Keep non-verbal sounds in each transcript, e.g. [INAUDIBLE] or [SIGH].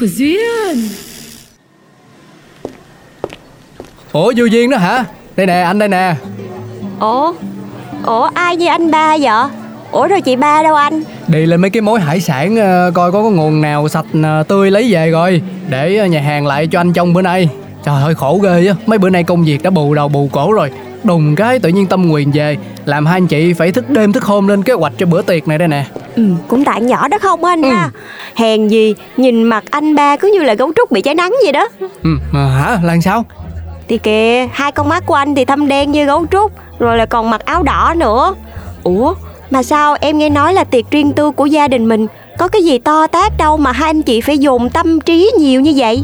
Của Duyên. Ủa Du Duyên đó hả? Đây nè anh đây nè. Ủa? Ủa ai với anh ba vậy? Ủa rồi chị ba đâu anh? Đi lên mấy cái mối hải sản ờ, Coi có cái nguồn nào sạch ờ, tươi lấy về rồi. Để ờ, nhà hàng lại cho anh trong bữa nay. Trời ơi khổ ghê á. Mấy bữa nay công việc đã bù đầu bù cổ rồi. Đùng cái tự nhiên tâm quyền về. Làm hai anh chị phải thức đêm thức hôm lên kế hoạch cho bữa tiệc này đây nè ừ, Cũng tại nhỏ đó không anh Ừ. ha. Hèn gì Nhìn mặt anh ba cứ như là gấu trúc bị cháy nắng vậy đó. Ừ, mà hả làm sao? Thì kìa Hai con mắt của anh thì thâm đen như gấu trúc Rồi là còn mặc áo đỏ nữa. Ủa mà sao em nghe nói là tiệc riêng tư của gia đình mình Có cái gì to tát đâu mà hai anh chị phải dồn tâm trí nhiều như vậy?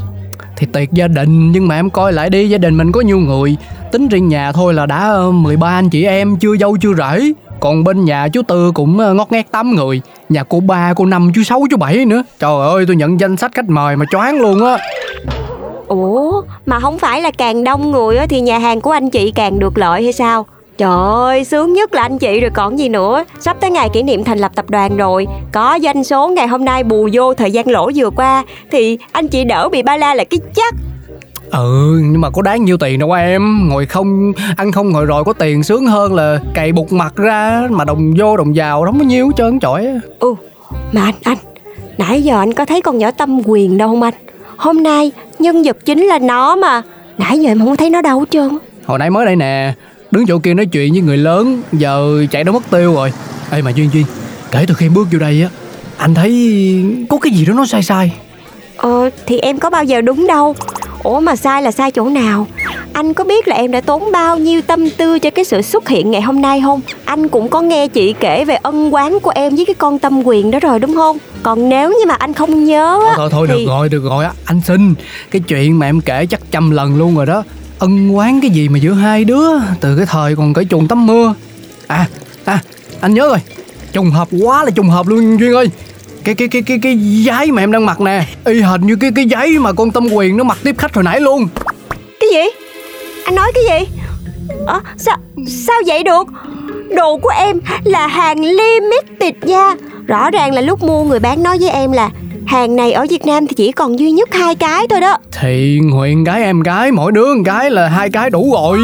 Thì tiệc gia đình Nhưng mà em coi lại đi Gia đình mình có nhiêu người. Tính riêng nhà thôi là đã ờ, 13 anh chị em Chưa dâu chưa rể còn bên nhà chú Tư cũng ờ, ngót nghét 8 người. Nhà cô ba cô năm chú sáu chú bảy nữa. Trời ơi tôi nhận danh sách khách mời mà choáng luôn á. Ủa mà không phải là càng đông người thì nhà hàng của anh chị càng được lợi hay sao? Trời ơi, sướng nhất là anh chị rồi còn gì nữa. Sắp tới ngày kỷ niệm thành lập tập đoàn rồi. Có doanh số ngày hôm nay bù vô thời gian lỗ vừa qua Thì anh chị đỡ bị ba la là cái chắc. Ừ nhưng mà có đáng nhiêu tiền đâu em. Ngồi không Ăn không ngồi rồi có tiền sướng hơn là Cày bục mặt ra Mà đồng vô đồng vào Không có nhiêu hết trơn trọi á. Ừ, mà anh, anh Nãy giờ anh có thấy con nhỏ tâm quyền đâu không anh? Hôm nay nhân vật chính là nó mà. Nãy giờ em không thấy nó đâu hết trơn Hồi nãy mới đây nè Đứng chỗ kia nói chuyện với người lớn Giờ chạy đâu mất tiêu rồi. Ê mà Duyên Duyên Kể từ khi bước vô đây á Anh thấy có cái gì đó nó sai sai. Ờ, thì em có bao giờ đúng đâu Ủa mà sai là sai chỗ nào? Anh có biết là em đã tốn bao nhiêu tâm tư cho cái sự xuất hiện ngày hôm nay không? Anh cũng có nghe chị kể về ân oán của em với cái con tâm quyền đó rồi đúng không? Còn nếu như mà anh không nhớ Thôi thôi, thôi thì... được rồi được rồi á. Anh xin. Cái chuyện mà em kể chắc trăm lần luôn rồi đó. Ân oán cái gì mà giữa hai đứa? Từ cái thời còn cởi chuồng tắm mưa. À à anh nhớ rồi. Trùng hợp quá là trùng hợp luôn Duyên ơi cái cái cái cái cái giấy mà em đang mặc nè. Y hệt như cái cái giấy mà con tâm quyền nó mặc tiếp khách hồi nãy luôn. Cái gì? Anh nói cái gì? Ờ, sao, sao vậy được? Đồ của em là hàng limited nha. Rõ ràng là lúc mua người bán nói với em là Hàng này ở Việt Nam thì chỉ còn duy nhất hai cái thôi đó. Thì nguyện gái em gái mỗi đứa một cái là hai cái đủ rồi.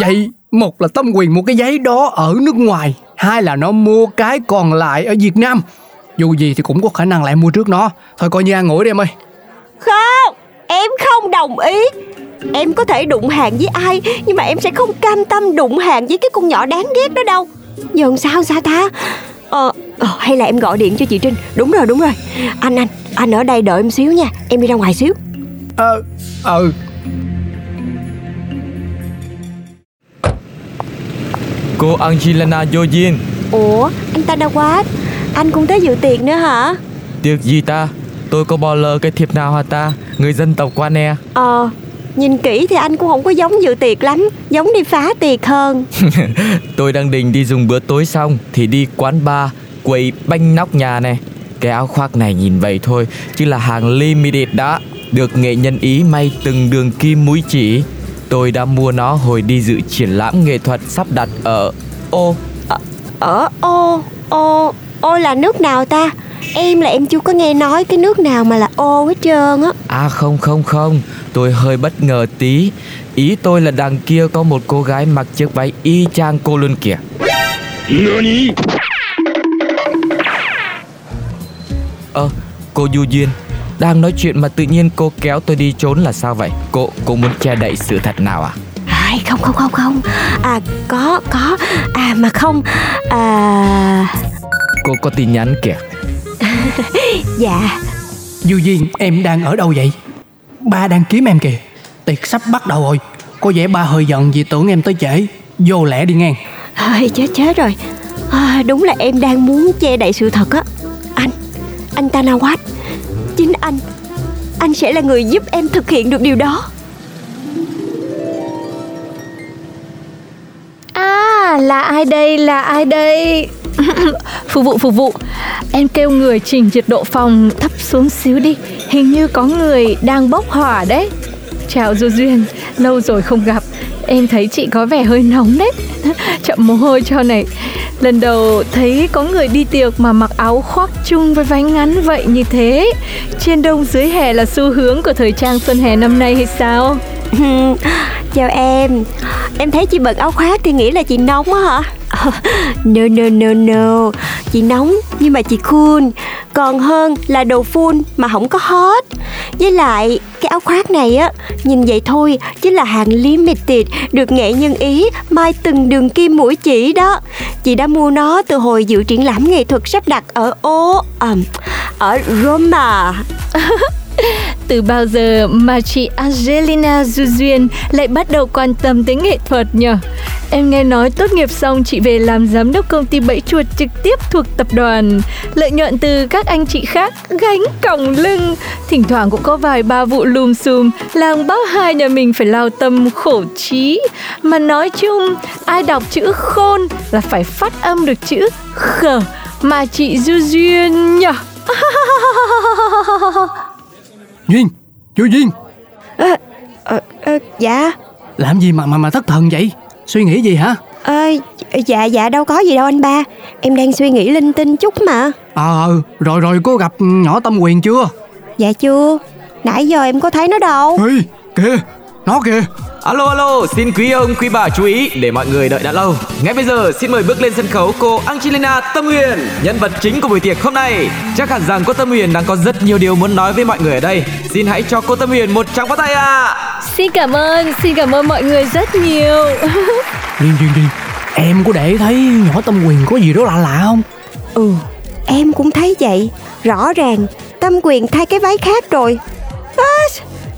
Vậy một là tâm quyền mua cái giấy đó ở nước ngoài hai là nó mua cái còn lại ở việt nam dù gì thì cũng có khả năng là em mua trước nó. Thôi coi như an ủi đi em ơi. Không Em không đồng ý. Em có thể đụng hàng với ai Nhưng mà em sẽ không cam tâm đụng hàng với cái con nhỏ đáng ghét đó đâu. Giờ làm sao sao ta? Ờ, ờ hay là em gọi điện cho chị Trinh. Đúng rồi đúng rồi. Anh anh Anh ở đây đợi em xíu nha. Em đi ra ngoài xíu. Ờ ừ Cô Angelina Jolie. Ủa anh ta đâu quá Anh cũng tới dự tiệc nữa hả? Tiệc gì ta? Tôi có bỏ lỡ cái thiệp nào hả ta? Người dân tộc qua nè. Ờ Nhìn kỹ thì anh cũng không có giống dự tiệc lắm Giống đi phá tiệc hơn. [LAUGHS] Tôi đang định đi dùng bữa tối xong Thì đi quán bar Quầy banh nóc nhà này Cái áo khoác này nhìn vậy thôi Chứ là hàng limited đó Được nghệ nhân Ý may từng đường kim mũi chỉ. Tôi đã mua nó hồi đi dự triển lãm nghệ thuật sắp đặt ở Ô. Ở ô Ô Ô là nước nào ta? Em là em chưa có nghe nói cái nước nào mà là ô hết trơn á. À không không không. Tôi hơi bất ngờ tí. Ý tôi là đằng kia có một cô gái mặc chiếc váy y chang cô luôn kìa. Ơ cô Du Duyên Đang nói chuyện mà tự nhiên cô kéo tôi đi trốn là sao vậy? Cô cô muốn che đậy sự thật nào à? Ai không không không không. À có có. À mà không. À Cô có tin nhắn kìa. [LAUGHS] Dạ. Du Duyên em đang ở đâu vậy? Ba đang kiếm em kìa. Tiệc sắp bắt đầu rồi. Có vẻ ba hơi giận vì tưởng em tới trễ. Vô lẹ đi ngang. Ôi, chết chết rồi. À, Đúng là em đang muốn che đậy sự thật á. Anh Anh Tanawat. Chính anh Anh sẽ là người giúp em thực hiện được điều đó. À là ai đây là ai đây Phục vụ phục vụ. Em kêu người chỉnh nhiệt độ phòng thấp xuống xíu đi. Hình như có người đang bốc hỏa đấy. Chào Du Duyên, Lâu rồi không gặp. Em thấy chị có vẻ hơi nóng đấy. [LAUGHS] Chậm mồ hôi cho này. Lần đầu thấy có người đi tiệc mà mặc áo khoác chung với váy ngắn vậy như thế. Trên đông dưới hè là xu hướng của thời trang xuân hè năm nay hay sao? [LAUGHS] Chào em. Em thấy chị bật áo khoác thì nghĩ là chị nóng á hả? [LAUGHS] No no no no. Chị nóng nhưng mà chị cool. Còn hơn là đồ full mà không có hot Với lại cái áo khoác này á Nhìn vậy thôi chứ là hàng limited Được nghệ nhân Ý mai từng đường kim mũi chỉ đó. Chị đã mua nó từ hồi dự triển lãm nghệ thuật sắp đặt ở Ô à, Ở Roma. [LAUGHS] [LAUGHS] Từ bao giờ mà chị Angelina Du Duyên lại bắt đầu quan tâm tới nghệ thuật nhỉ? Em nghe nói tốt nghiệp xong chị về làm giám đốc công ty bẫy chuột trực tiếp thuộc tập đoàn. Lợi nhuận từ các anh chị khác gánh còng lưng. Thỉnh thoảng cũng có vài ba vụ lùm xùm làm bác hai nhà mình phải lao tâm khổ trí. Mà nói chung, ai đọc chữ khôn là phải phát âm được chữ khờ mà chị Du Duyên nhỉ? [LAUGHS] Duyên Du Duyên. À, à, à, Dạ. Làm gì mà mà mà thất thần vậy? Suy nghĩ gì hả? À, Dạ dạ đâu có gì đâu anh ba. Em đang suy nghĩ linh tinh chút mà. Ờ à, rồi rồi có gặp nhỏ tâm quyền chưa? Dạ chưa. Nãy giờ em có thấy nó đâu. Ê kìa Nó kìa Alo alo, xin quý ông quý bà chú ý để mọi người đợi đã lâu. Ngay bây giờ xin mời bước lên sân khấu cô Angelina Tâm Huyền, nhân vật chính của buổi tiệc hôm nay. Chắc hẳn rằng cô Tâm Huyền đang có rất nhiều điều muốn nói với mọi người ở đây. Xin hãy cho cô Tâm Huyền một tràng pháo tay ạ. À. Xin cảm ơn, xin cảm ơn mọi người rất nhiều. Duyên Duyên Duyên, em có để thấy nhỏ Tâm Quyền có gì đó lạ lạ không? Ừ, em cũng thấy vậy. Rõ ràng Tâm Quyền thay cái váy khác rồi. À,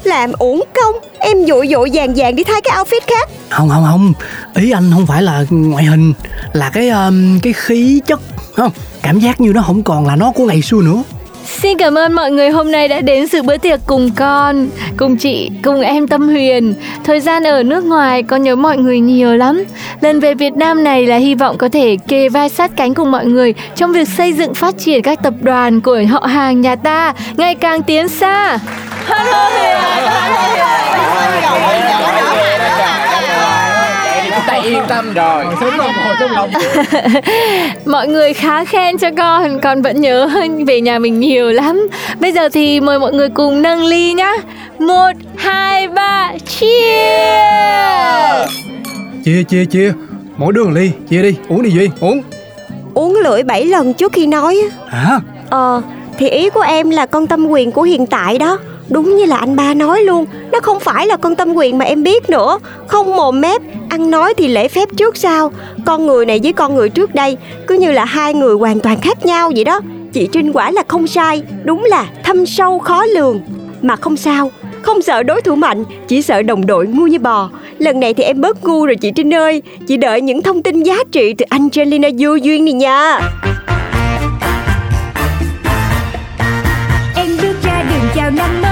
làm uổng công Em dội dội vàng vàng đi thay cái outfit khác Không không không Ý anh không phải là ngoại hình Là cái um, cái khí chất không Cảm giác như nó không còn là nó của ngày xưa nữa Xin cảm ơn mọi người hôm nay đã đến dự bữa tiệc cùng con, cùng chị, cùng em Tâm Huyền. Thời gian ở nước ngoài con nhớ mọi người nhiều lắm. Lần về Việt Nam này là hy vọng có thể kề vai sát cánh cùng mọi người trong việc xây dựng phát triển các tập đoàn của họ hàng nhà ta ngày càng tiến xa. Hello chúng ta yên tâm rồi sướng lòng hồi trong lòng mọi người khá khen cho con con vẫn nhớ về nhà mình nhiều lắm bây giờ thì mời mọi người cùng nâng ly nhá một hai ba cheers chia chia chia mỗi đường ly chia đi uống đi duyên uống uống lưỡi bảy lần trước khi nói hả ờ thì ý của em là con tâm quyền của hiện tại đó Đúng như là anh ba nói luôn, Nó không phải là con tâm quyền mà em biết nữa. Không mồm mép, Ăn nói thì lễ phép trước sau. Con người này với con người trước đây, Cứ như là hai người hoàn toàn khác nhau vậy đó. Chị Trinh quả là không sai, Đúng là thâm sâu khó lường. Mà không sao, không sợ đối thủ mạnh, Chỉ sợ đồng đội ngu như bò. Lần này thì em bớt ngu rồi chị Trinh ơi. Chị đợi những thông tin giá trị từ Angelina vô duyên này nha. Em bước ra đường chào năm mới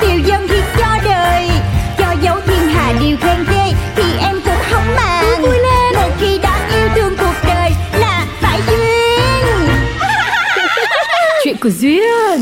của Duyên